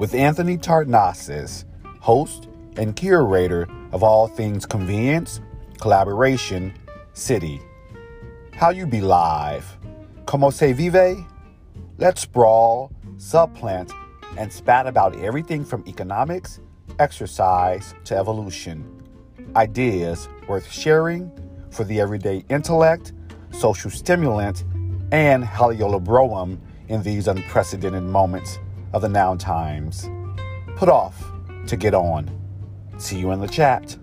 with Anthony Tartnasis, host and curator of all things convenience, collaboration, city. How you be live? Como se vive? Let's sprawl, subplant, and spat about everything from economics, exercise, to evolution. Ideas worth sharing for the everyday intellect, social stimulant, and haliolabroum in these unprecedented moments of the now times. Put off to get on. See you in the chat.